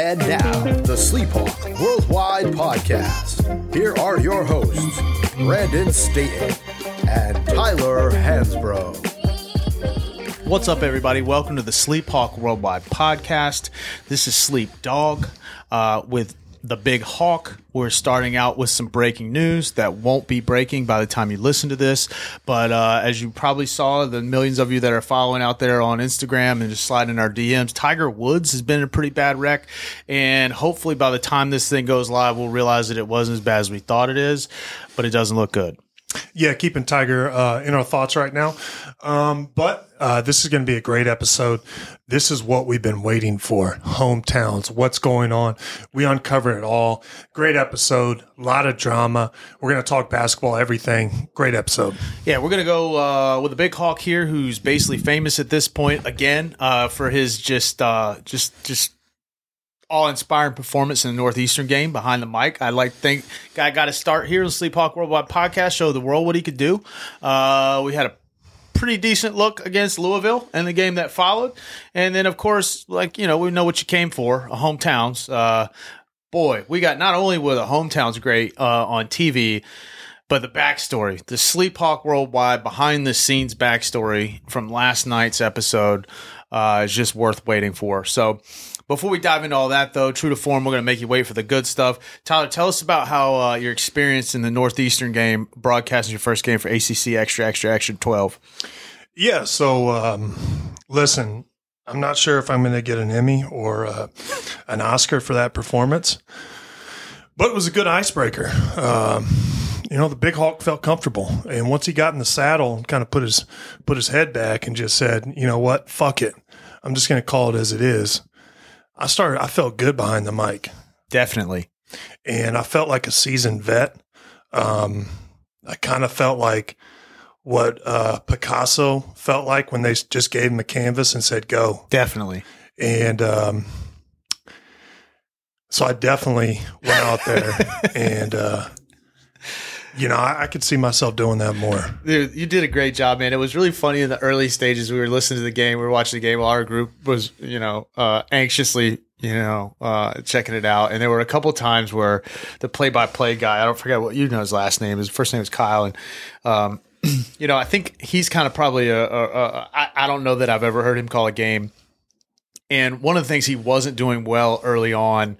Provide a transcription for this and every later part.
And now, the Sleephawk Worldwide Podcast. Here are your hosts, Brandon Staten and Tyler Hansbrough. What's up, everybody? Welcome to the Sleephawk Worldwide Podcast. This is Sleep Dog uh, with the Big Hawk. We're starting out with some breaking news that won't be breaking by the time you listen to this. But uh, as you probably saw, the millions of you that are following out there on Instagram and just sliding our DMs, Tiger Woods has been a pretty bad wreck. And hopefully, by the time this thing goes live, we'll realize that it wasn't as bad as we thought it is, but it doesn't look good. Yeah, keeping Tiger uh, in our thoughts right now. Um, but uh, this is going to be a great episode. This is what we've been waiting for hometowns, what's going on. We uncover it all. Great episode, a lot of drama. We're going to talk basketball, everything. Great episode. Yeah, we're gonna go uh, with a big hawk here, who's basically famous at this point again uh, for his just uh, just just all inspiring performance in the Northeastern game behind the mic. I like to think guy got to start here. The Sleephawk Worldwide Podcast show the world what he could do. Uh, we had a pretty decent look against Louisville in the game that followed, and then of course, like you know, we know what you came for, a hometowns. Uh, boy, we got not only were the hometowns great uh, on TV. But the backstory, the Sleephawk Worldwide behind the scenes backstory from last night's episode uh, is just worth waiting for. So, before we dive into all that, though, true to form, we're going to make you wait for the good stuff. Tyler, tell us about how uh, your experience in the Northeastern game, broadcasting your first game for ACC Extra, Extra, Extra 12. Yeah, so um, listen, I'm not sure if I'm going to get an Emmy or uh, an Oscar for that performance, but it was a good icebreaker. Um, you know, the big hawk felt comfortable, and once he got in the saddle and kind of put his put his head back and just said, "You know what? Fuck it. I'm just going to call it as it is." I started. I felt good behind the mic, Definitely. and I felt like a seasoned vet. Um, I kind of felt like what uh, Picasso felt like when they just gave him a canvas and said, "Go." Definitely. And um, so I definitely went out there, and uh, you know, I, I could see myself doing that more. Dude, you did a great job, man. It was really funny in the early stages. We were listening to the game, we were watching the game while our group was, you know, uh, anxiously, you know, uh, checking it out. And there were a couple times where the play-by-play guy, I don't forget what you know his last name. His first name was Kyle, and um, you know, I think he's kind of probably a. a, a I, I don't know that I've ever heard him call a game. And one of the things he wasn't doing well early on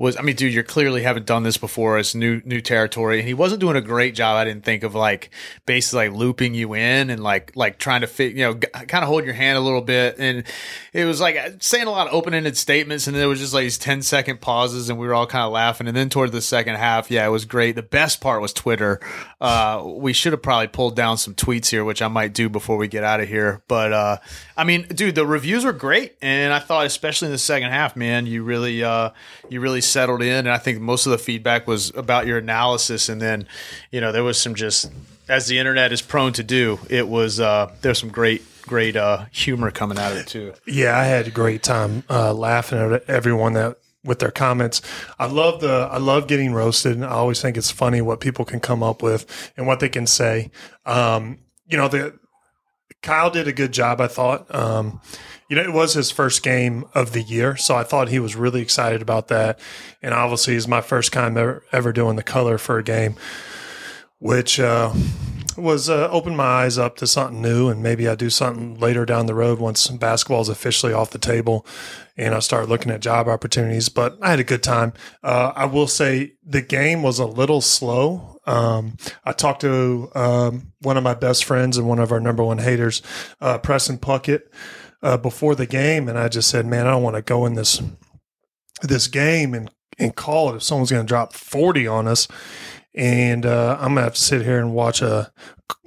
was, I mean, dude, you clearly haven't done this before. It's new, new territory, and he wasn't doing a great job. I didn't think of like basically like looping you in and like like trying to fit, you know, g- kind of holding your hand a little bit. And it was like saying a lot of open ended statements, and there was just like these 10 second pauses, and we were all kind of laughing. And then toward the second half, yeah, it was great. The best part was Twitter. Uh, we should have probably pulled down some tweets here, which I might do before we get out of here. But uh, I mean, dude, the reviews were great, and I thought, especially in the second half, man, you really, uh, you really settled in. And I think most of the feedback was about your analysis, and then, you know, there was some just as the internet is prone to do. It was uh, there's some great, great uh, humor coming out of it too. Yeah, I had a great time uh, laughing at everyone that with their comments. I love the I love getting roasted. and I always think it's funny what people can come up with and what they can say. Um, you know, the Kyle did a good job, I thought. Um, you know, it was his first game of the year, so I thought he was really excited about that. And obviously, it's my first time ever, ever doing the color for a game, which uh, was uh, opened my eyes up to something new. And maybe I do something later down the road once basketball is officially off the table and I start looking at job opportunities. But I had a good time. Uh, I will say the game was a little slow. Um, I talked to um, one of my best friends and one of our number one haters, uh, Preston Puckett, uh, before the game, and I just said, "Man, I don't want to go in this this game and and call it if someone's going to drop forty on us." And uh, I'm gonna have to sit here and watch a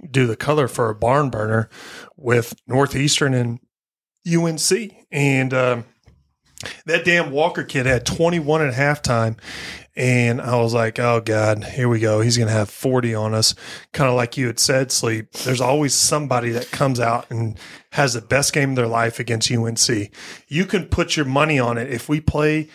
do the color for a barn burner with Northeastern and UNC, and um, that damn Walker kid had 21 at halftime. And I was like, oh God, here we go. He's to have 40 on us. Kind of like you had said, Sleep. There's always somebody that comes out and has the best game of their life against UNC. You can put your money on it. If we play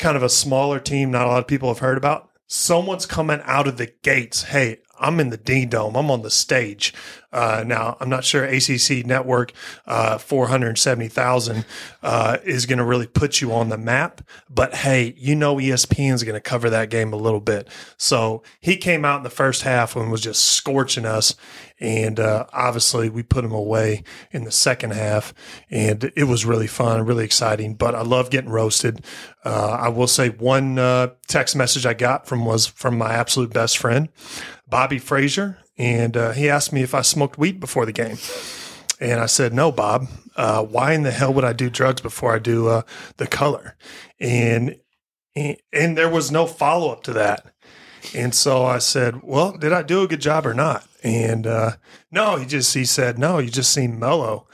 kind of a smaller team, not a lot of people have heard about, someone's coming out of the gates. Hey, I'm in the D Dome. I'm on the stage. Uh, now, I'm not sure ACC Network uh, 470,000 uh, is going to really put you on the map, but hey, you know ESPN is going to cover that game a little bit. So he came out in the first half and was just scorching us. And uh, obviously, we put him away in the second half, and it was really fun, really exciting. But I love getting roasted. Uh, I will say one uh, text message I got from was from my absolute best friend, Bobby Frazier, and uh, he asked me if I smoked weed before the game. And I said, no, Bob. Uh, why in the hell would I do drugs before I do uh, the color? And and there was no follow up to that. And so I said, well, did I do a good job or not? And uh, no, he just he said, no, you just seem mellow.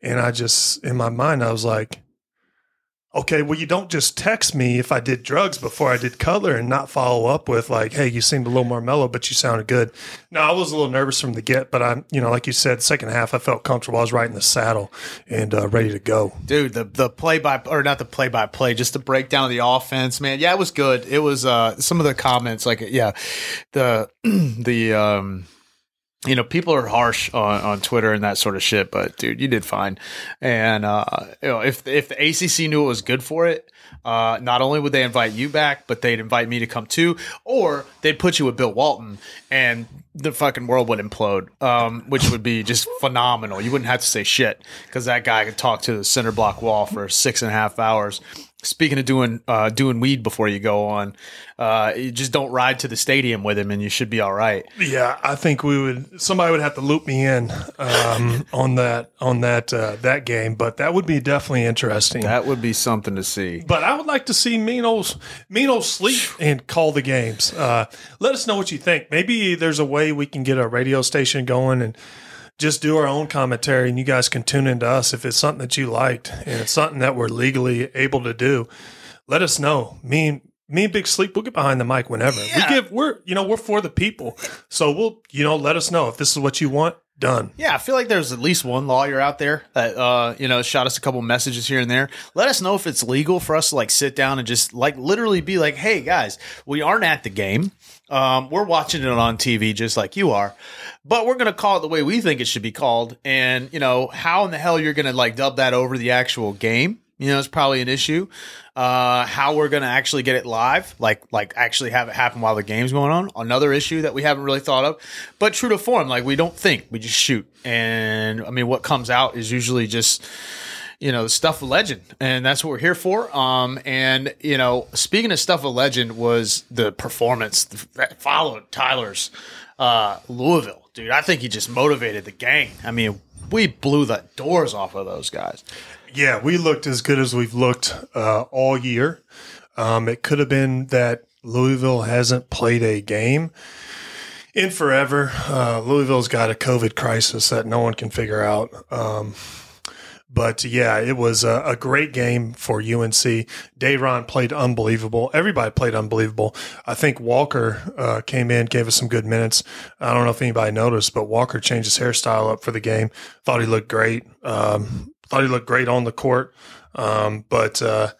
And I just in my mind, I was like, okay, well, you don't just text me if I did drugs before I did color and not follow up with like, hey, you seemed a little more mellow, but you sounded good. No, I was a little nervous from the get, but I, you know, like you said, second half, I felt comfortable. I was right in the saddle and uh, ready to go. Dude, the the play by or not the play by play, just the breakdown of the offense, man. Yeah, it was good. It was uh some of the comments, like yeah, the the um you know, people are harsh on, on Twitter and that sort of shit, but dude, you did fine. And uh, you know, if if the ACC knew it was good for it, uh, not only would they invite you back, but they'd invite me to come too, or they'd put you with Bill Walton, and the fucking world would implode, um, which would be just phenomenal. You wouldn't have to say shit because that guy could talk to the center block wall for six and a half hours Speaking of doing uh, doing weed before you go on, uh, you just don't ride to the stadium with him, and you should be all right. Yeah, I think we would. Somebody would have to loop me in um, on that on that uh, that game, but that would be definitely interesting. That would be something to see. But I would like to see Meano's Meano sleep and call the games. Uh, let us know what you think. Maybe there's a way we can get a radio station going and just do our own commentary and you guys can tune into us if it's something that you liked and it's something that we're legally able to do let us know. Me and me and big sleep we'll get behind the mic whenever. Yeah. we give we're you know we're for the people. So we'll you know let us know. If this is what you want done. Yeah i feel like there's at least one lawyer out there that uh you know shot us a couple messages here and there. Let us know if it's legal for us to like sit down and just like literally be like hey guys we aren't at the game um, we're watching it on TV just like you are, but we're going to call it the way we think it should be called. And, you know, how in the hell you're going to like dub that over the actual game, you know, it's probably an issue. Uh, how we're going to actually get it live, like, like actually have it happen while the game's going on. Another issue that we haven't really thought of, but true to form, like we don't think, we just shoot. And I mean, what comes out is usually just, you know, stuff of legend, and that's what we're here for. Um, and you know, speaking of stuff of legend, was the performance that followed Tyler's uh, Louisville, dude. I think he just motivated the gang. I mean, we blew the doors off of those guys. Yeah, we looked as good as we've looked uh, all year. Um, it could have been that Louisville hasn't played a game in forever. Uh, Louisville's got a COVID crisis that no one can figure out. Um, but yeah, it was a, a, great game for UNC. Day'Ron played unbelievable. Everybody played unbelievable. I think Walker uh, came in, gave us some good minutes. I don't know if anybody noticed, but Walker changed his hairstyle up for the game. Thought he looked great. Um, thought he looked great on the court. Um, but uh,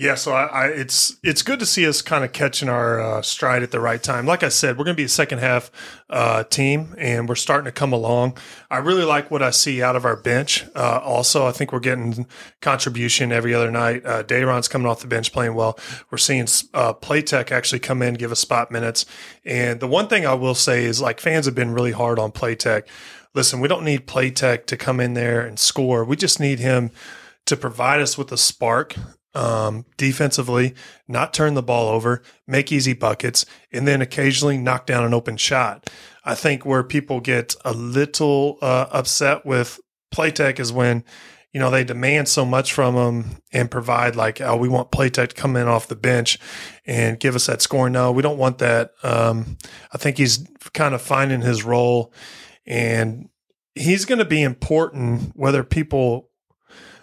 yeah, so I, I, it's it's good to see us kind of catching our uh, stride at the right time. Like I said, we're going to be a second half uh, team, and we're starting to come along. I really like what I see out of our bench. Uh, also, I think we're getting contribution every other night. Uh, Day'Ron's coming off the bench playing well. We're seeing uh, Platek actually come in, give us spot minutes. And the one thing I will say is, like fans have been really hard on Platek. Listen, we don't need Platek to come in there and score. We just need him to provide us with a spark um, defensively, not turn the ball over, make easy buckets, and then occasionally knock down an open shot. I think where people get a little uh, upset with Platek is when you know they demand so much from him and provide like, oh, we want Platek to come in off the bench and give us that score. No, we don't want that. Um, I think he's kind of finding his role, and he's going to be important whether people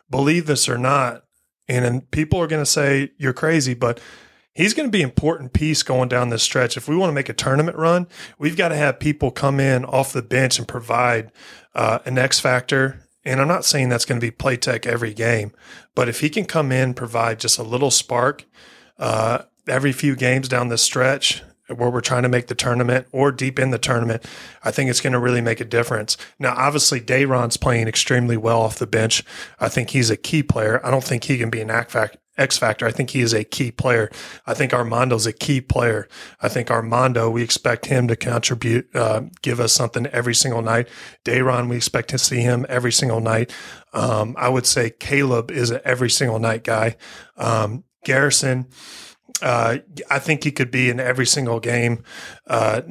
believe this or not and, people are going to say you're crazy, but he's going to be an important piece going down this stretch. If we want to make a tournament run, we've got to have people come in off the bench and provide uh, an X factor. And I'm not saying that's going to be Platek every game, but if he can come in, provide just a little spark uh, every few games down this stretch, where we're trying to make the tournament or deep in the tournament, I think it's going to really make a difference. Now, obviously, Day'Ron's playing extremely well off the bench. I think he's a key player. I don't think he can be an X factor. I think he is a key player. I think Armando's a key player. I think Armando, we expect him to contribute, uh, give us something every single night. Day'Ron, we expect to see him every single night. Um, I would say Caleb is an every single night guy. Um, Garrison, uh, I think he could be in every single game, uh,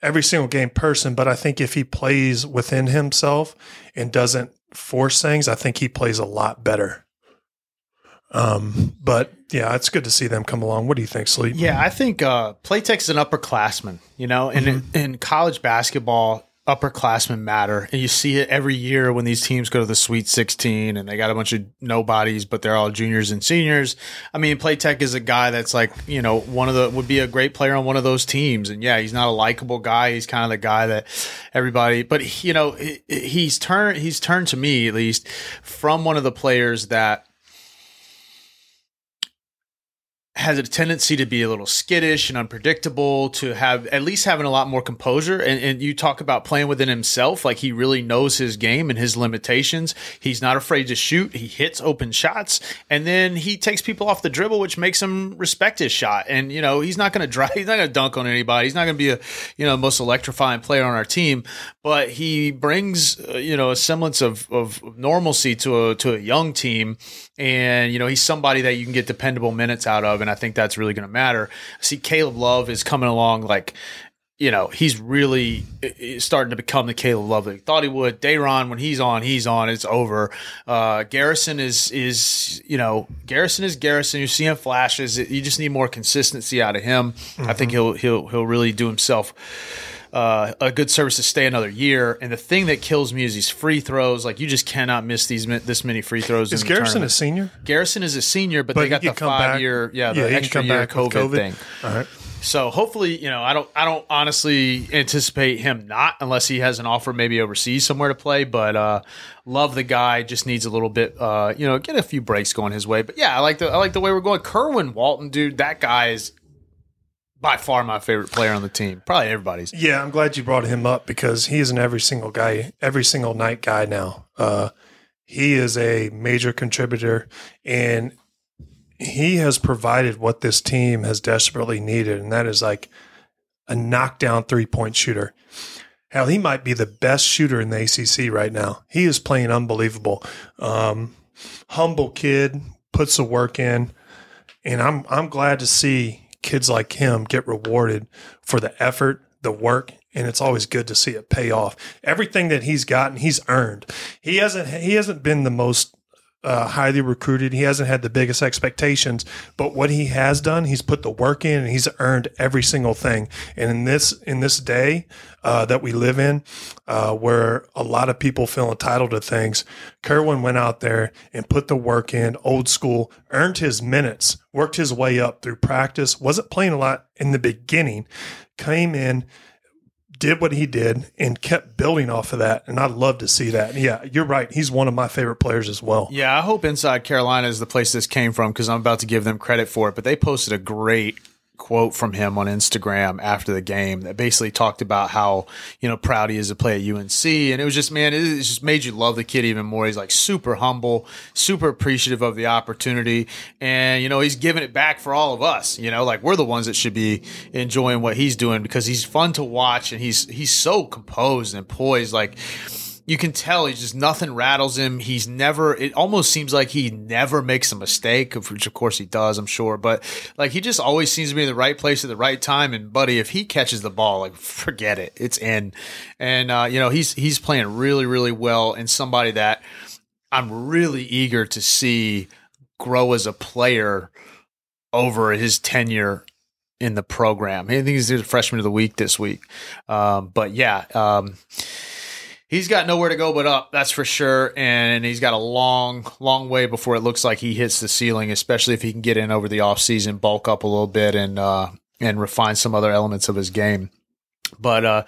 every single game person. But I think if he plays within himself and doesn't force things, I think he plays a lot better. Um, but yeah, it's good to see them come along. What do you think, Sleep? Yeah, I think uh, is an upperclassman. You know, and mm-hmm. in, in college basketball, upperclassmen matter. And you see it every year when these teams go to the Sweet 16 and they got a bunch of nobodies, but they're all juniors and seniors. I mean, Platek is a guy that's like, you know, one of the, would be a great player on one of those teams. And yeah, he's not a likable guy. He's kind of the guy that everybody, but you know, he's turned, he's turned to me at least from one of the players that has a tendency to be a little skittish and unpredictable to have at least having a lot more composure. And, and, you talk about playing within himself like he really knows his game and his limitations. He's not afraid to shoot. He hits open shots. And then he takes people off the dribble which makes him respect his shot. And you know he's not going to drive he's not going to dunk on anybody. He's not going to be a you know most electrifying player on our team. But he brings uh, you know a semblance of, of normalcy to a to a young team and you know he's somebody that you can get dependable minutes out of and I think that's really going to matter. I see Caleb Love is coming along like you know, he's really starting to become the Caleb Love that he thought he would. Day'Ron, when he's on, he's on. It's over. Uh, Garrison is is you know Garrison is Garrison. You see him flashes. You just need more consistency out of him. Mm-hmm. I think he'll he'll he'll really do himself uh, a good service to stay another year. And the thing that kills me is these free throws. Like you just cannot miss these this many free throws. Is Garrison a senior? Garrison is a senior, but, but they got the five back. year, yeah, the yeah, extra year COVID, COVID, thing. All right. So hopefully, you know, I don't, I don't honestly anticipate him not unless he has an offer maybe overseas somewhere to play. But uh, love the guy, just needs a little bit, uh, you know, get a few breaks going his way. But yeah, I like the, I like the way we're going. Kerwin Walton, dude, that guy is by far my favorite player on the team. Probably everybody's. Yeah, I'm glad you brought him up because he is an every single guy, every single night guy now. Uh, he is a major contributor and he has provided what this team has desperately needed, and that is like a knockdown three point shooter. Hell, he might be the best shooter in the ACC right now. He is playing unbelievable. Um, humble kid, puts the work in, and I'm I'm glad to see kids like him get rewarded for the effort, the work, and it's always good to see it pay off. Everything that he's gotten, he's earned. He hasn't he hasn't been the most uh, highly recruited. He hasn't had the biggest expectations, but what he has done, he's put the work in and he's earned every single thing. And in this in this day uh, that we live in, uh, where a lot of people feel entitled to things, Kerwin went out there and put the work in, old school, earned his minutes, worked his way up through practice. wasn't playing a lot in the beginning, came in did what he did and kept building off of that. And I'd love to see that. Yeah, you're right. He's one of my favorite players as well. Yeah, I hope Inside Carolina is the place this came from because I'm about to give them credit for it. But they posted a great quote from him on Instagram after the game that basically talked about how you know proud he is to play at UNC, and it was just man, it just made you love the kid even more. He's like super humble, super appreciative of the opportunity, and you know he's giving it back for all of us. You know, like we're the ones that should be enjoying what he's doing because he's fun to watch and he's he's so composed and poised, like you can tell he's just nothing rattles him. He's never, it almost seems like he never makes a mistake, which of course he does, I'm sure. But like he just always seems to be in the right place at the right time. And buddy, if he catches the ball, like forget it, it's in. And, uh, you know, he's, he's playing really, really well and somebody that I'm really eager to see grow as a player over his tenure in the program. I think he's the freshman of the week this week. Um, but yeah, um, he's got nowhere to go but up, that's for sure. And he's got a long, long way before it looks like he hits the ceiling, especially if he can get in over the offseason, bulk up a little bit, and uh, and refine some other elements of his game. But uh,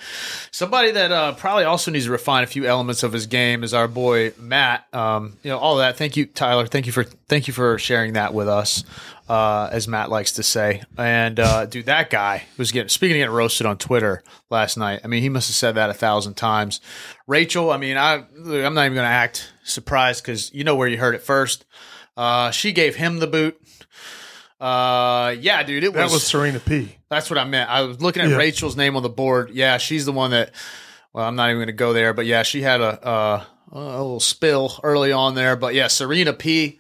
somebody that uh, probably also needs to refine a few elements of his game is our boy Matt. Um, you know, all that. Thank you, Tyler. Thank you for thank you for sharing that with us, uh, as Matt likes to say. And uh, dude, that guy was getting speaking of getting roasted on Twitter last night. I mean, he must have said that a thousand times. Rachel, I mean, I I'm not even going to act surprised because you know where you heard it first. Uh, she gave him the boot. Uh, yeah, dude, it That was, was Serena P. that's what I meant. I was looking at Yeah. Rachel's name on the board. Yeah, she's the one that. Well, I'm not even going to go there, but yeah, she had a, a a little spill early on there. But yeah, Serena P.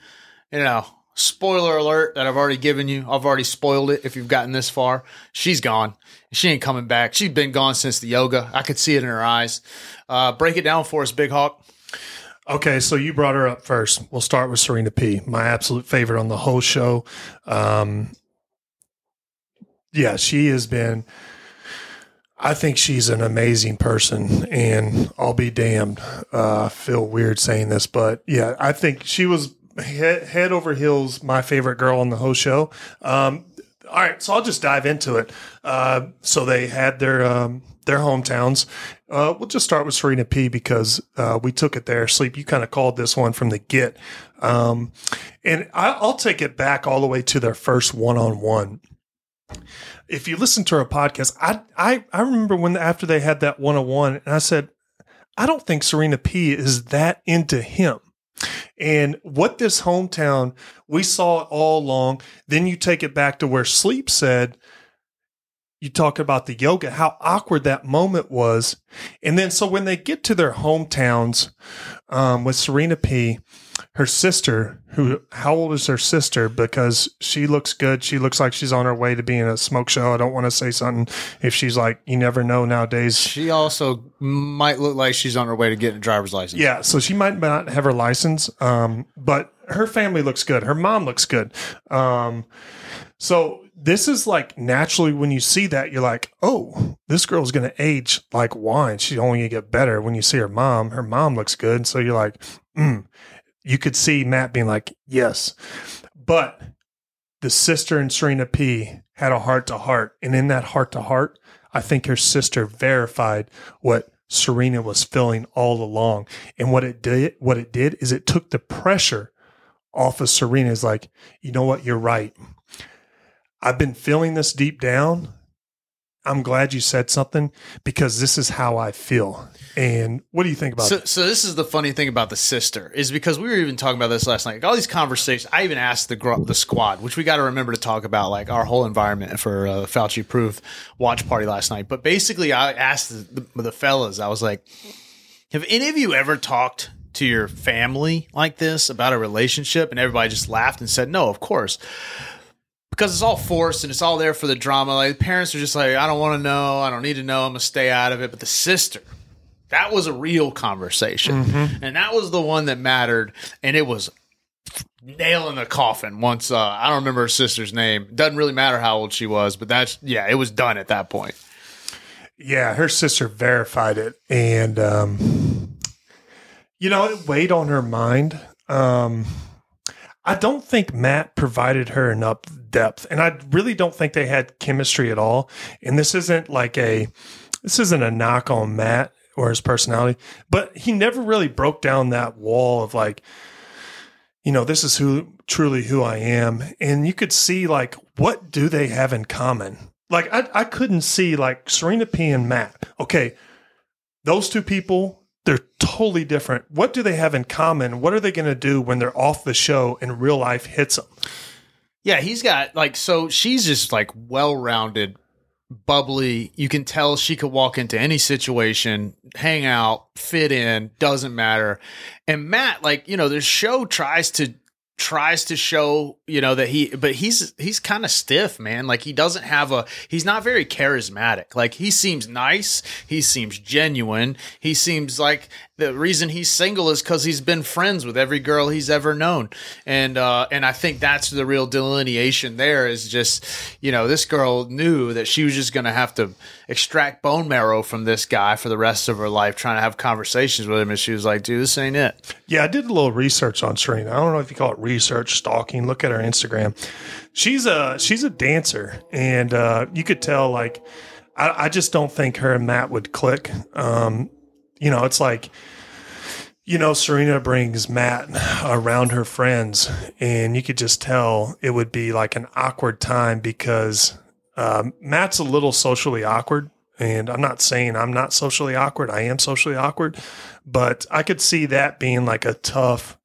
You know, spoiler alert that I've already given you. I've already spoiled it. If you've gotten this far, she's gone. She ain't coming back. She's been gone since the yoga. I could see it in her eyes. Uh, break it down for us, Big Hawk. Okay, so you brought her up first. We'll start with Serena P, my absolute favorite on the whole show. Um, yeah, she has been. I think she's an amazing person, and I'll be damned. Uh, feel weird saying this, but yeah, I think she was head, over heels my favorite girl on the whole show. Um, all right, so I'll just dive into it. Uh, so they had their um, their hometowns. Uh, we'll just start with Serena P because uh, we took it there. Sleep, you kind of called this one from the get, um, and I, I'll take it back all the way to their first one on one. If you listen to our podcast, I, I I remember when after they had that one on one, and I said, I don't think Serena P is that into him. And what this hometown, we saw it all along. Then you take it back to where Sleep said, you talk about the yoga, how awkward that moment was. And then, so when they get to their hometowns um, with Serena P, her sister, who, how old is her sister? Because she looks good. She looks like she's on her way to being a smoke show. I don't want to say something if she's like, you never know nowadays. She also might look like she's on her way to getting a driver's license. Yeah, so she might not have her license, um, but her family looks good. Her mom looks good. Um, so this is like naturally when you see that, you're like, oh, this girl's going to age like wine. She's only going to get better when you see her mom. Her mom looks good. So you're like, mm. You could see Matt being like, yes. But the sister and Serena P had a heart to heart. And in that heart to heart, I think her sister verified what Serena was feeling all along. And what it did, what it did is it took the pressure off of Serena's like, you know what, you're right. I've been feeling this deep down. I'm glad you said something because this is how I feel. And what do you think about So, it? so this is the funny thing about the sister is because we were even talking about this last night. Like all these conversations, I even asked the gr- the squad, which we got to remember to talk about, like our whole environment for uh, Fauci approved watch party last night. But basically, I asked the, the, the fellas, I was like, "Have any of you ever talked to your family like this about a relationship?" And everybody just laughed and said, "No, of course." Because it's all forced and it's all there for the drama. Like parents are just like, I don't want to know. I don't need to know. I'm gonna stay out of it. But the sister, that was a real conversation and that was the one that mattered and it was nail in the coffin once uh, i don't remember her sister's name doesn't really matter how old she was but that's yeah it was done at that point Yeah, her sister verified it. And, um, you know, it weighed on her mind. Um, I don't think Matt provided her enough depth. And I really don't think they had chemistry at all. And this isn't like a, this isn't a knock on Matt or his personality, but he never really broke down that wall of like, you know, this is who truly who I am. And you could see like, what do they have in common? Like, I, I couldn't see like Serena P and Matt. Okay. Those two people, they're totally different. What do they have in common? What are they going to do when they're off the show and real life hits them? Yeah he's got like so she's just like well-rounded bubbly. You can tell she could walk into any situation hang out fit in doesn't matter. And matt like you know the show tries to tries to show you know that he but he's he's kind of stiff man. Like he doesn't have a he's not very charismatic. Like he seems nice. He seems genuine. He seems like the reason he's single is because he's been friends with every girl he's ever known and uh and i think that's the real delineation there is just you know this girl knew that she was just gonna have to extract bone marrow from this guy for the rest of her life trying to have conversations with him and she was like dude this ain't it Yeah, I did a little research on Serena. I don't know if you call it research, stalking. Look at her Instagram. She's a she's a dancer, and uh, you could tell like I, I just don't think her and Matt would click. Um, you know, it's like, you know, Serena brings Matt around her friends, and you could just tell it would be like an awkward time because um, Matt's a little socially awkward. And I'm not saying I'm not socially awkward. I am socially awkward, but I could see that being like a tough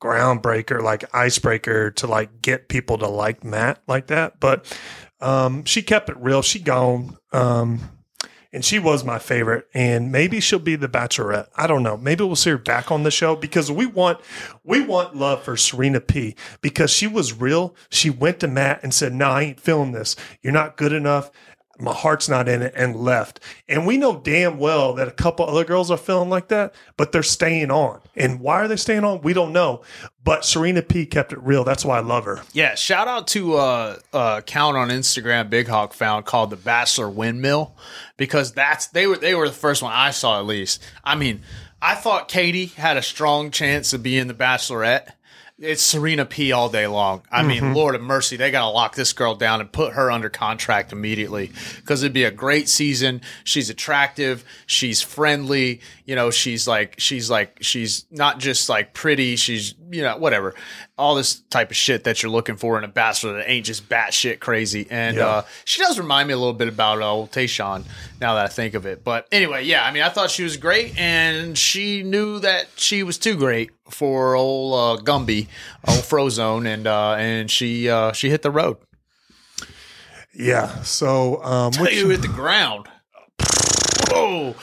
groundbreaker, like icebreaker to like get people to like Matt like that. But um, she kept it real. She gone. Um, and she was my favorite. And maybe she'll be the Bachelorette. I don't know. Maybe we'll see her back on the show because we want we want love for Serena P because she was real. She went to Matt and said, "No, nah, I ain't feeling this. You're not good enough." My heart's not in it and left. And we know damn well that a couple other girls are feeling like that, but they're staying on. And why are they staying on? We don't know. But Serena P kept it real. That's why I love her. Yeah, shout out to uh, uh account on Instagram Big Hawk found called the Bachelor Windmill because that's they were they were the first one I saw at least. I mean, I thought Katie had a strong chance of being the Bachelorette it's Serena P all day long. I mean, mm-hmm. Lord of mercy, they got to lock this girl down and put her under contract immediately because it'd be a great season. She's attractive, she's friendly, you know, she's like she's like she's not just like pretty, she's you know, whatever. All this type of shit that you're looking for in a bachelor that ain't just batshit crazy. And yeah. uh, she does remind me a little bit about uh, old Tayshawn now that I think of it. But anyway, yeah, I mean, I thought she was great, and she knew that she was too great for old uh, Gumby, old Frozone, and uh, and she uh, she hit the road. Yeah. So um, which, you hit the ground. Oh,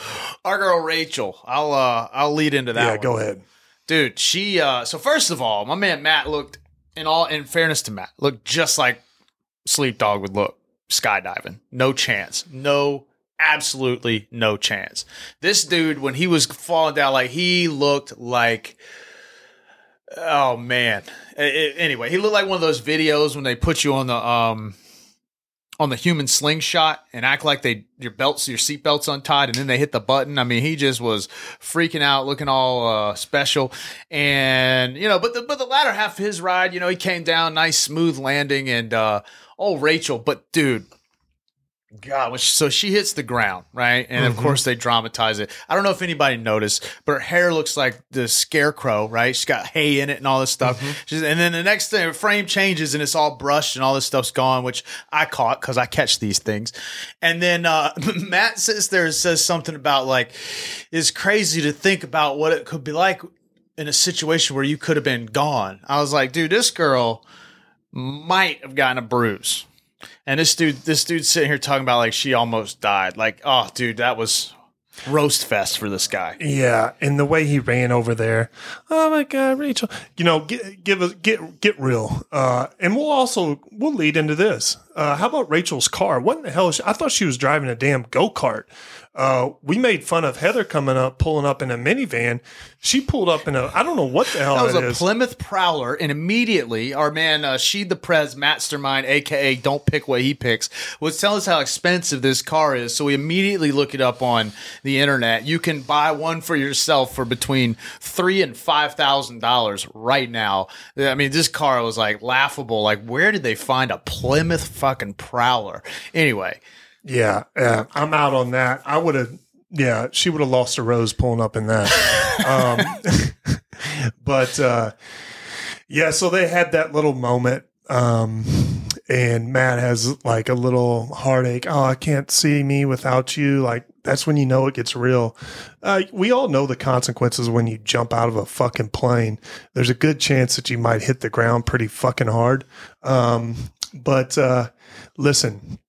our girl Rachel. I'll uh I'll lead into that. Yeah, one. go ahead, dude. She uh so first of all, my man Matt looked in all in fairness to Matt looked just like Sleep Dog would look skydiving. No chance. No absolutely no chance. This dude, when he was falling down, like he looked like, oh man. It, anyway, he looked like one of those videos when they put you on the um on the human slingshot and act like they your belts your seatbelts untied and then they hit the button. I mean, he just was freaking out, looking all uh, special, and you know, but the but the latter half of his ride, you know, he came down, nice smooth landing, and uh, oh Rachel, but dude, God, so she hits the ground, right? And mm-hmm. of course they dramatize it. I don't know if anybody noticed, but her hair looks like the scarecrow, right? She's got hay in it and all this stuff. Mm-hmm. and then the next thing, her frame changes and it's all brushed and all this stuff's gone, which I caught because I catch these things. And then uh, Matt sits there and says something about like, it's crazy to think about what it could be like in a situation where you could have been gone. I was like, dude, this girl might have gotten a bruise and this dude, this dude's sitting here talking about like she almost died. Like, oh, dude, that was roast fest for this guy. Yeah, and the way he ran over there. Oh my god, Rachel. You know, get, give us get get real. Uh, and we'll also we'll lead into this. Uh, how about Rachel's car? What in the hell? She, I thought she was driving a damn go kart. Uh, we made fun of Heather coming up, pulling up in a minivan. She pulled up in a, I don't know what the hell that was a is. Plymouth Prowler, and immediately our man uh, Sheed the Prez Mastermind, aka Don't Pick What He Picks, was telling us how expensive this car is. So we immediately look it up on the internet. You can buy one for yourself for between three and five thousand dollars right now. I mean, this car was like laughable. Like, where did they find a Plymouth fucking Prowler? Anyway. Yeah, I'm out on that. I would have, yeah, she would have lost a rose pulling up in that. um, but uh, yeah, so they had that little moment. Um, and Matt has like a little heartache. Oh, I can't see me without you. Like that's when you know it gets real. Uh, we all know the consequences when you jump out of a fucking plane. There's a good chance that you might hit the ground pretty fucking hard. Um, but uh, listen,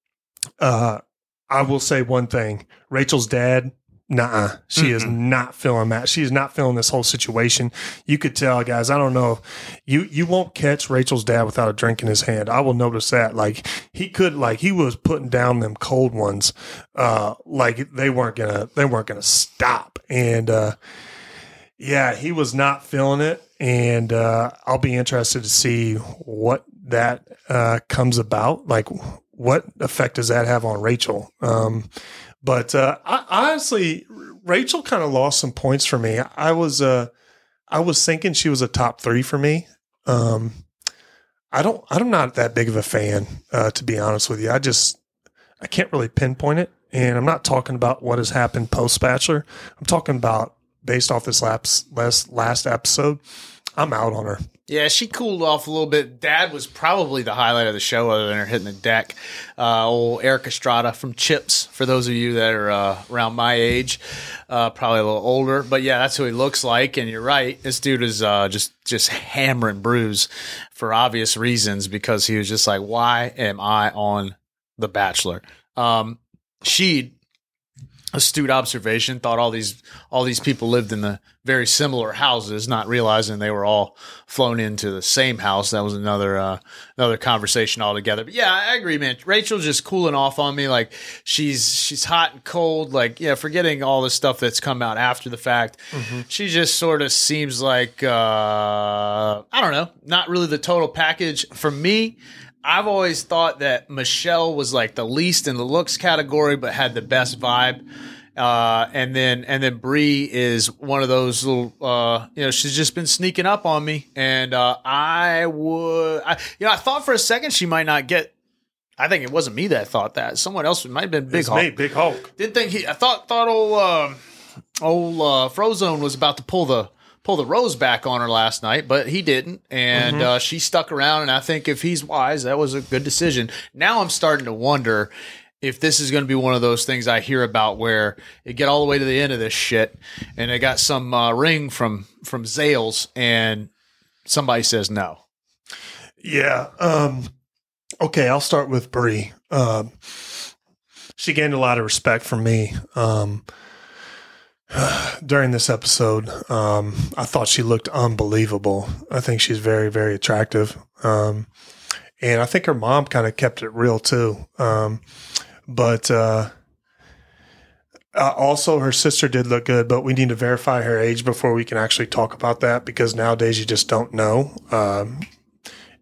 uh, I will say one thing: Rachel's dad. Nah, she mm is not feeling that. She is not feeling this whole situation. You could tell, guys. I don't know. You you won't catch Rachel's dad without a drink in his hand. I will notice that. Like he could, like he was putting down them cold ones. Uh, like they weren't gonna they weren't gonna stop. And uh, yeah, he was not feeling it. And uh, I'll be interested to see what that uh, comes about. Like what effect does that have on Rachel? Um, but uh, I, honestly, Rachel kind of lost some points for me. I was uh, I was thinking she was a top three for me. Um, I don't. I'm not that big of a fan, uh, to be honest with you. I just I can't really pinpoint it. and I'm not talking about what has happened post Bachelor. I'm talking about based off this last last last episode. I'm out on her. Yeah, she cooled off a little bit. Dad was probably the highlight of the show, other than her hitting the deck. Uh, old Erik Estrada from Chips, for those of you that are uh, around my age, uh, probably a little older. But yeah, that's who he looks like. And you're right, this dude is uh, just just hammering brews for obvious reasons because he was just like, "Why am I on The Bachelor?" Um, she astute observation thought all these all these people lived in the very similar houses not realizing they were all flown into the same house. That was another uh another conversation altogether. But yeah i agree man. Rachel's just cooling off on me. Like she's she's hot and cold. Like yeah forgetting all the stuff that's come out after the fact. She just sort of seems like uh i don't know not really the total package for me I've always thought that Michelle was like the least in the looks category, but had the best vibe. Uh, and then and then Bri is one of those little, uh, you know, she's just been sneaking up on me, and uh, I would, I, you know, I thought for a second she might not get. I think it wasn't me that thought that. Someone else might have been Big It's Hulk. me, Big Hulk. Didn't think he. I thought thought old uh, old uh, Frozone was about to pull the pull the rose back on her last night, but he didn't, and uh, she stuck around. And I think if he's wise, that was a good decision. Now I'm starting to wonder if this is going to be one of those things I hear about where it get all the way to the end of this shit, and they got some uh, ring from from Zales, and somebody says no. Yeah. Um, okay, I'll start with Bri. Um, she gained a lot of respect from me um, during this episode. Um, I thought she looked unbelievable. I think she's very, very attractive. Um, and I think her mom kind of kept it real too. Um, but uh, also, her sister did look good, but we need to verify her age before we can actually talk about that because nowadays you just don't know. Um,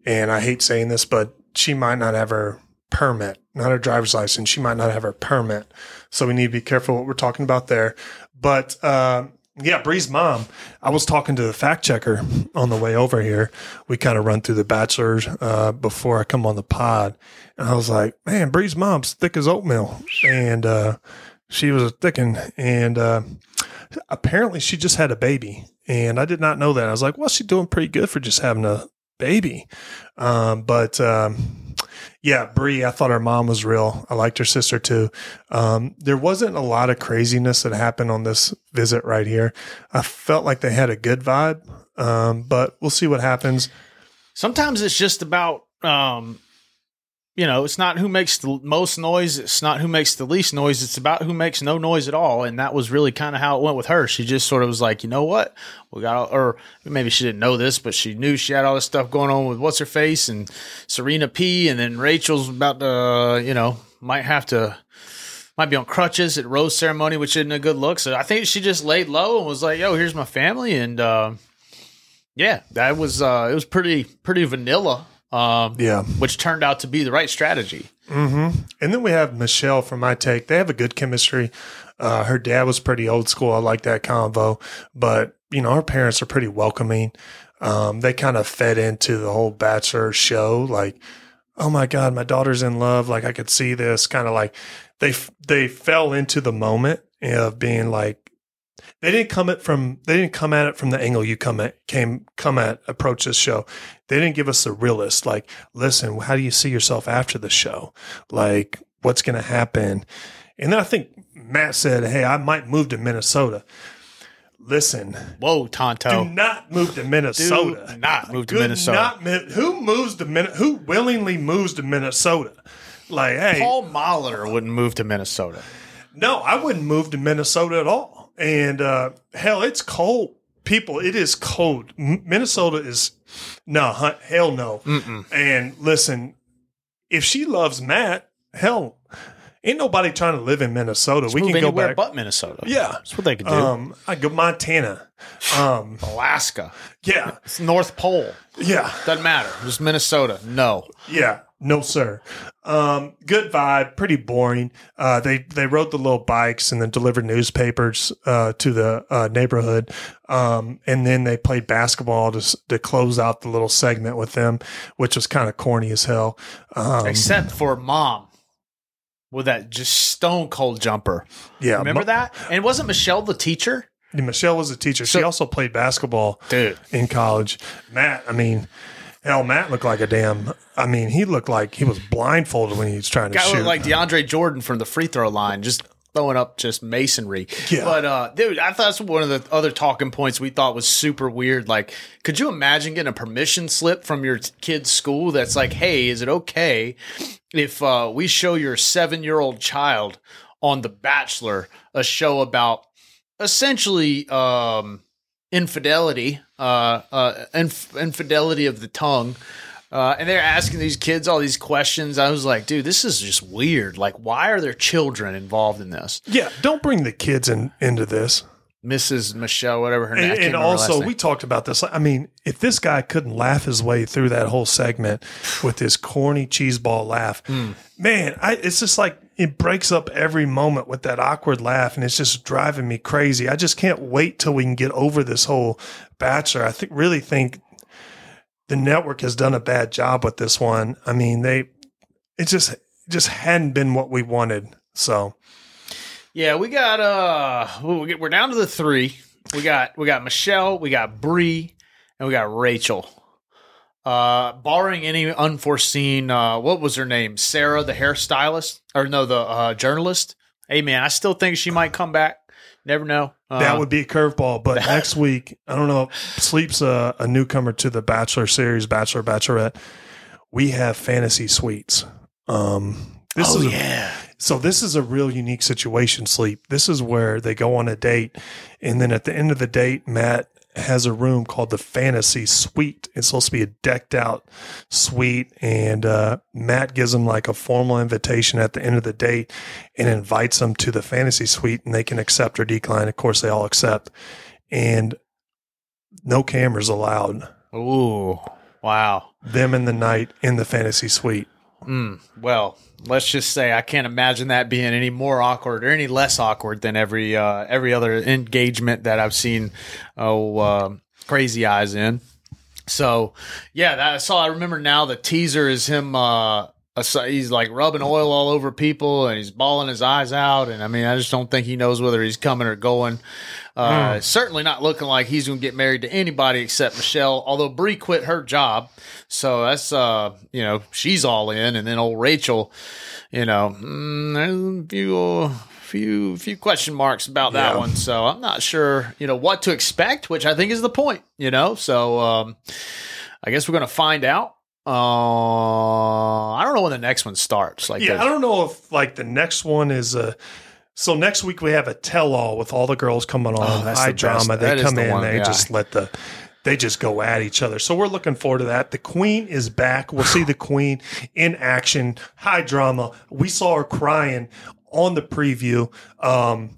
and I hate saying this, but she might not have her permit, not her driver's license. She might not have her permit. So we need to be careful what we're talking about there. But uh, yeah, Bri's mom, I was talking to the fact checker on the way over here. We kind of run through the bachelors uh, before I come on the pod. And I was like, man, Bri's mom's thick as oatmeal. And uh, she was a thickin'. And uh, apparently she just had a baby. And I did not know that. I was like, well, she's doing pretty good for just having a baby. Um, but um, yeah, Bri, I thought her mom was real. I liked her sister too. Um, there wasn't a lot of craziness that happened on this visit right here. I felt like they had a good vibe, um, but we'll see what happens. Sometimes it's just about, um, you know, it's not who makes the most noise. It's not who makes the least noise. It's about who makes no noise at all. And that was really kind of how it went with her. She just sort of was like, you know what? We got, or maybe she didn't know this, but she knew she had all this stuff going on with what's her face and Serena P. And then Rachel's about to, you know, might have to, might be on crutches at rose ceremony, which isn't a good look. So I think she just laid low and was like, yo, here's my family. And, uh, yeah, that was, uh, it was pretty, pretty vanilla. Um, Yeah. which turned out to be the right strategy. Mm-hmm. And then we have Michelle from my take. They have a good chemistry. Uh, her dad was pretty old school. I like that convo, but you know, her parents are pretty welcoming. Um, they kind of fed into the whole bachelor show. Like, oh my God, my daughter's in love. Like I could see this kind of like they, they fell into the moment of being like, they didn't come at from they didn't come at it from the angle you come at came come at approach this show. They didn't give us the realist like, listen, how do you see yourself after the show? Like, what's going to happen? And then I think Matt said, "Hey, I might move to Minnesota." Listen, Whoa, Tonto, do not move to Minnesota. Do not move to Good Minnesota. not who moves to Min- Who willingly moves to Minnesota? Like, hey, Paul Molitor wouldn't move to Minnesota. No, I wouldn't move to Minnesota at all. And uh, hell, it's cold. People, it is cold. M- Minnesota is no, huh, hell no. And listen, if she loves Matt, hell, ain't nobody trying to live in Minnesota. we move can go back. but Minnesota. yeah, That's what they could do. um, I go Montana. Um, Alaska. yeah, It's North Pole. yeah. Doesn't matter. Just Minnesota. No. Yeah, no sir. Um, good vibe, pretty boring. Uh, they they rode the little bikes and then delivered newspapers uh, to the uh, neighborhood, um, and then they played basketball to to close out the little segment with them, which was kind of corny as hell. Um, Except for mom. with that just stone cold jumper. Yeah, Remember Mo- that? And wasn't Michelle the teacher? Michelle was a teacher. she also played basketball Dude. in college. Matt, I mean, hell, Matt looked like a damn. I mean, he looked like he was blindfolded when he was trying to Guy shoot. looked like DeAndre Jordan from the free throw line, just throwing up just masonry. Yeah. But uh, dude, I thought that's one of the other talking points we thought was super weird. Like, could you imagine getting a permission slip from your t- kid's school that's like, "Hey, is it okay if uh, we show your seven year old child on The Bachelor a show about essentially um, infidelity, uh, uh, inf- infidelity of the tongue?" Uh, and they're asking these kids all these questions. I was like, dude, this is just weird. Like, why are there children involved in this? yeah, don't bring the kids in into this. Mrs. Michelle, whatever her name. And, and remember her last also, we talked about this. I mean, if this guy couldn't laugh his way through that whole segment with his corny cheeseball laugh, Hmm. man, I, it's just like it breaks up every moment with that awkward laugh, and it's just driving me crazy. I just can't wait till we can get over this whole Bachelor. I think really think the network has done a bad job with this one. I mean, they it just just hadn't been what we wanted. So yeah, we got uh, we get- we're down to the three. We got we got Michelle, we got Bri, and we got Rachel. Uh, barring any unforeseen, uh, what was her name? Sarah, the hairstylist, or no, the uh, journalist. Hey man, I still think she might come back. Never know. Uh, That would be a curveball. But next week, I don't know. Sleep's a, a newcomer to the Bachelor series, Bachelor Bachelorette. We have fantasy suites. Um, this oh is a, yeah. So. This is a real unique situation. Sleep. This is where they go on a date, and then at the end of the date, Matt has a room called the fantasy suite. It's supposed to be a decked out suite, and uh, Matt gives them like a formal invitation at the end of the date and invites them to the fantasy suite, and they can accept or decline. Of course, they all accept, and no cameras allowed. Ooh, wow. Them in the night in the fantasy suite. Mm, well, let's just say I can't imagine that being any more awkward or any less awkward than every uh, every other engagement that I've seen. Oh, uh, Crazy Eyes in. So, yeah, that I saw. I remember now. The teaser is him. Uh, he's like rubbing oil all over people, and he's bawling his eyes out. And I mean, I just don't think he knows whether he's coming or going. Uh, Certainly not looking like he's going to get married to anybody except Michelle. Although Bri quit her job, so that's uh, you know, she's all in, and then old Rachel, you know, mm, there's a few. Few few question marks about that Yeah. one, so I'm not sure, you know, what to expect, which I think is the point, you know. So um, I guess we're gonna find out. Uh, I don't know when the next one starts. Like, Yeah, I don't know if like the next one is a. So next week we have a tell-all with all the girls coming on Oh, high the drama. They is come the in, one, they yeah. just let the, they just go at each other. So we're looking forward to that. The Queen is back. We'll see the Queen in action. High drama. We saw her crying on the preview. Um,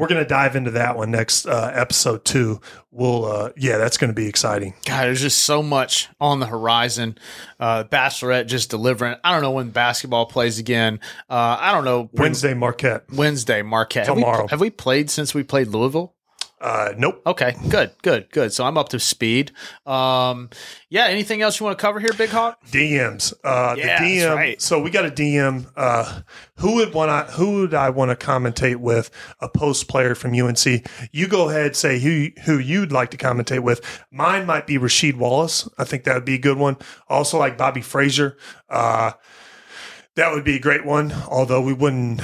we're gonna dive into that one next uh, episode two. We'll, uh, yeah, that's gonna be exciting. God, there's just so much on the horizon. Uh, Bachelorette just delivering. I don't know when basketball plays again. Uh, I don't know. Wednesday, Marquette. Wednesday, Marquette. Have we- Tomorrow. have we played since we played Louisville? Uh, nope. Okay, good, good, good. So I'm up to speed. Um, yeah. Anything else you want to cover here, Big Hawk? DMs. Uh, Yeah, the that's DM. right. So we got a DM. Uh, who would want? Who would I want to commentate with? A post player from UNC. You go ahead. Say who who you'd like to commentate with. Mine might be Rasheed Wallace. I think that would be a good one. Also like Bobby Frazier. Uh, that would be a great one. Although we wouldn't.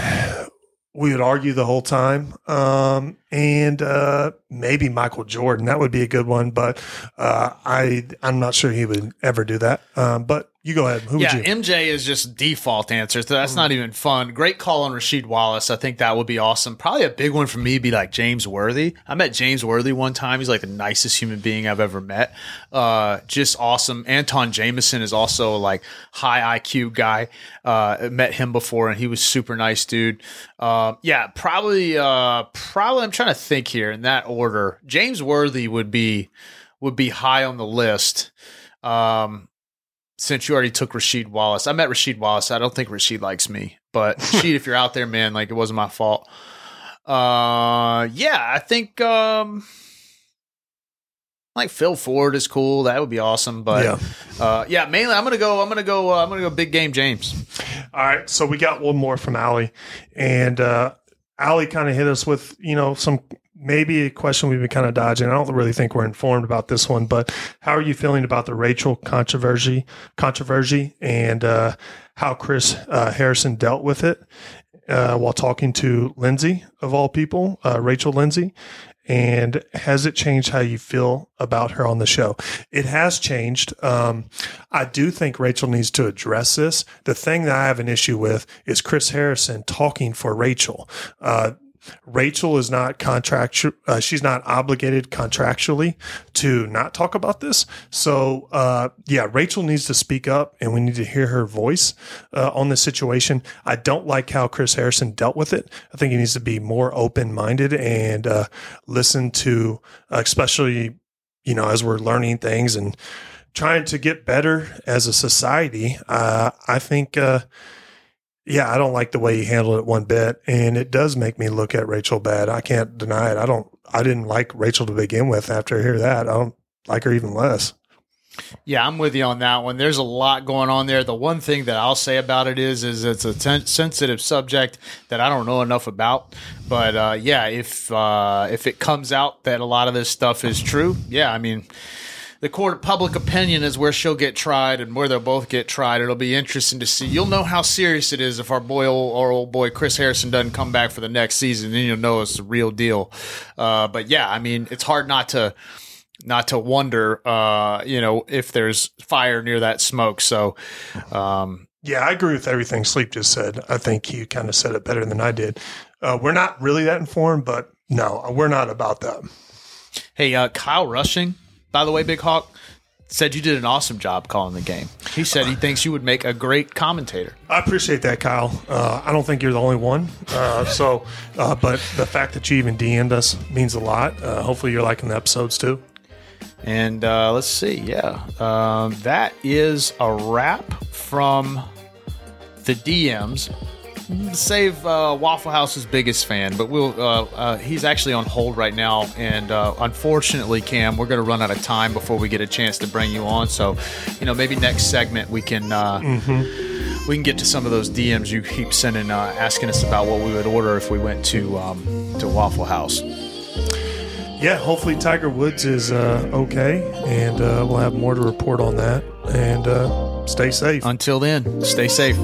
We would argue the whole time, um, and uh, maybe Michael Jordan. That would be a good one, but uh, I I'm not sure he would ever do that. Um, but you go ahead. Who Yeah, would you? MJ is just default answer. So that's not even fun. Great call on Rasheed Wallace. I think that would be awesome. Probably a big one for me would be like James Worthy. I met James Worthy one time. He's like the nicest human being I've ever met. Uh, just awesome. Antawn Jamison is also like high IQ guy. Uh, met him before and he was super nice dude. Um, yeah, probably, uh, probably I'm trying to think here in that order. James Worthy would be, would be high on the list. Um, since you already took Rasheed Wallace, I met Rasheed Wallace. I don't think Rasheed likes me, but Rasheed, if you're out there, man, like it wasn't my fault. Uh, yeah, I think, um, like Phil Ford is cool. That would be awesome. But Yeah. yeah, uh, yeah mainly I'm gonna go. I'm gonna go. Uh, I'm gonna go big game James. All right, so we got one more from Allie, and uh, Allie kind of hit us with you know some maybe a question we've been kind of dodging. I don't really think we're informed about this one, but how are you feeling about the Rachel controversy controversy and uh, how Chris uh, Harrison dealt with it uh, while talking to Lindsay of all people, uh, Rachel Lindsay? And has it changed how you feel about her on the show? It has changed. Um, I do think Rachel needs to address this. The thing that I have an issue with is Chris Harrison talking for Rachel. Uh, Rachel is not contractual. Uh, she's not obligated contractually to not talk about this. So, uh, yeah, Rachel needs to speak up, and we need to hear her voice uh, on the situation. I don't like how Chris Harrison dealt with it. I think he needs to be more open minded and uh, listen to, uh, especially you know, as we're learning things and trying to get better as a society. Uh, I think. Yeah, I don't like the way he handled it one bit, and it does make me look at Rachel bad. I can't deny it. I don't. I didn't like Rachel to begin with. After I hear that, I don't like her even less. Yeah, I'm with you on that one. There's a lot going on there. The one thing that I'll say about it is, is it's a ten- sensitive subject that I don't know enough about. But uh, yeah, if uh, if it comes out that a lot of this stuff is true, yeah, I mean, the court of public opinion is where she'll get tried and where they'll both get tried. It'll be interesting to see. You'll know how serious it is if our boy, old, our old boy Chris Harrison doesn't come back for the next season. Then you'll know it's the real deal. Uh, but yeah, I mean, it's hard not to not to wonder, uh, you know, if there's fire near that smoke. So, um, Yeah, I agree with everything Sleep just said. I think he kind of said it better than I did. Uh, we're not really that informed, but no, we're not about that. hey, uh, Kyle Rushing, by the way, Big Hawk said you did an awesome job calling the game. He said he thinks you would make a great commentator. I appreciate that, Kyle. Uh, I don't think you're the only one. Uh, so, uh, but the fact that you even DM'd us means a lot. Uh, hopefully, you're liking the episodes too. And uh, let's see, yeah, um, that is a wrap from the DMs. Save uh, Waffle House's biggest fan, but we'll. Uh, uh, he's actually on hold right now, and uh, unfortunately, Cam, we're going to run out of time before we get a chance to bring you on. So, you know, maybe next segment we can uh, we can get to some of those DMs you keep sending, uh, asking us about what we would order if we went to um, to Waffle House. Yeah, hopefully Tiger Woods is uh, okay, and uh, we'll have more to report on that. And uh, stay safe. Until then, stay safe.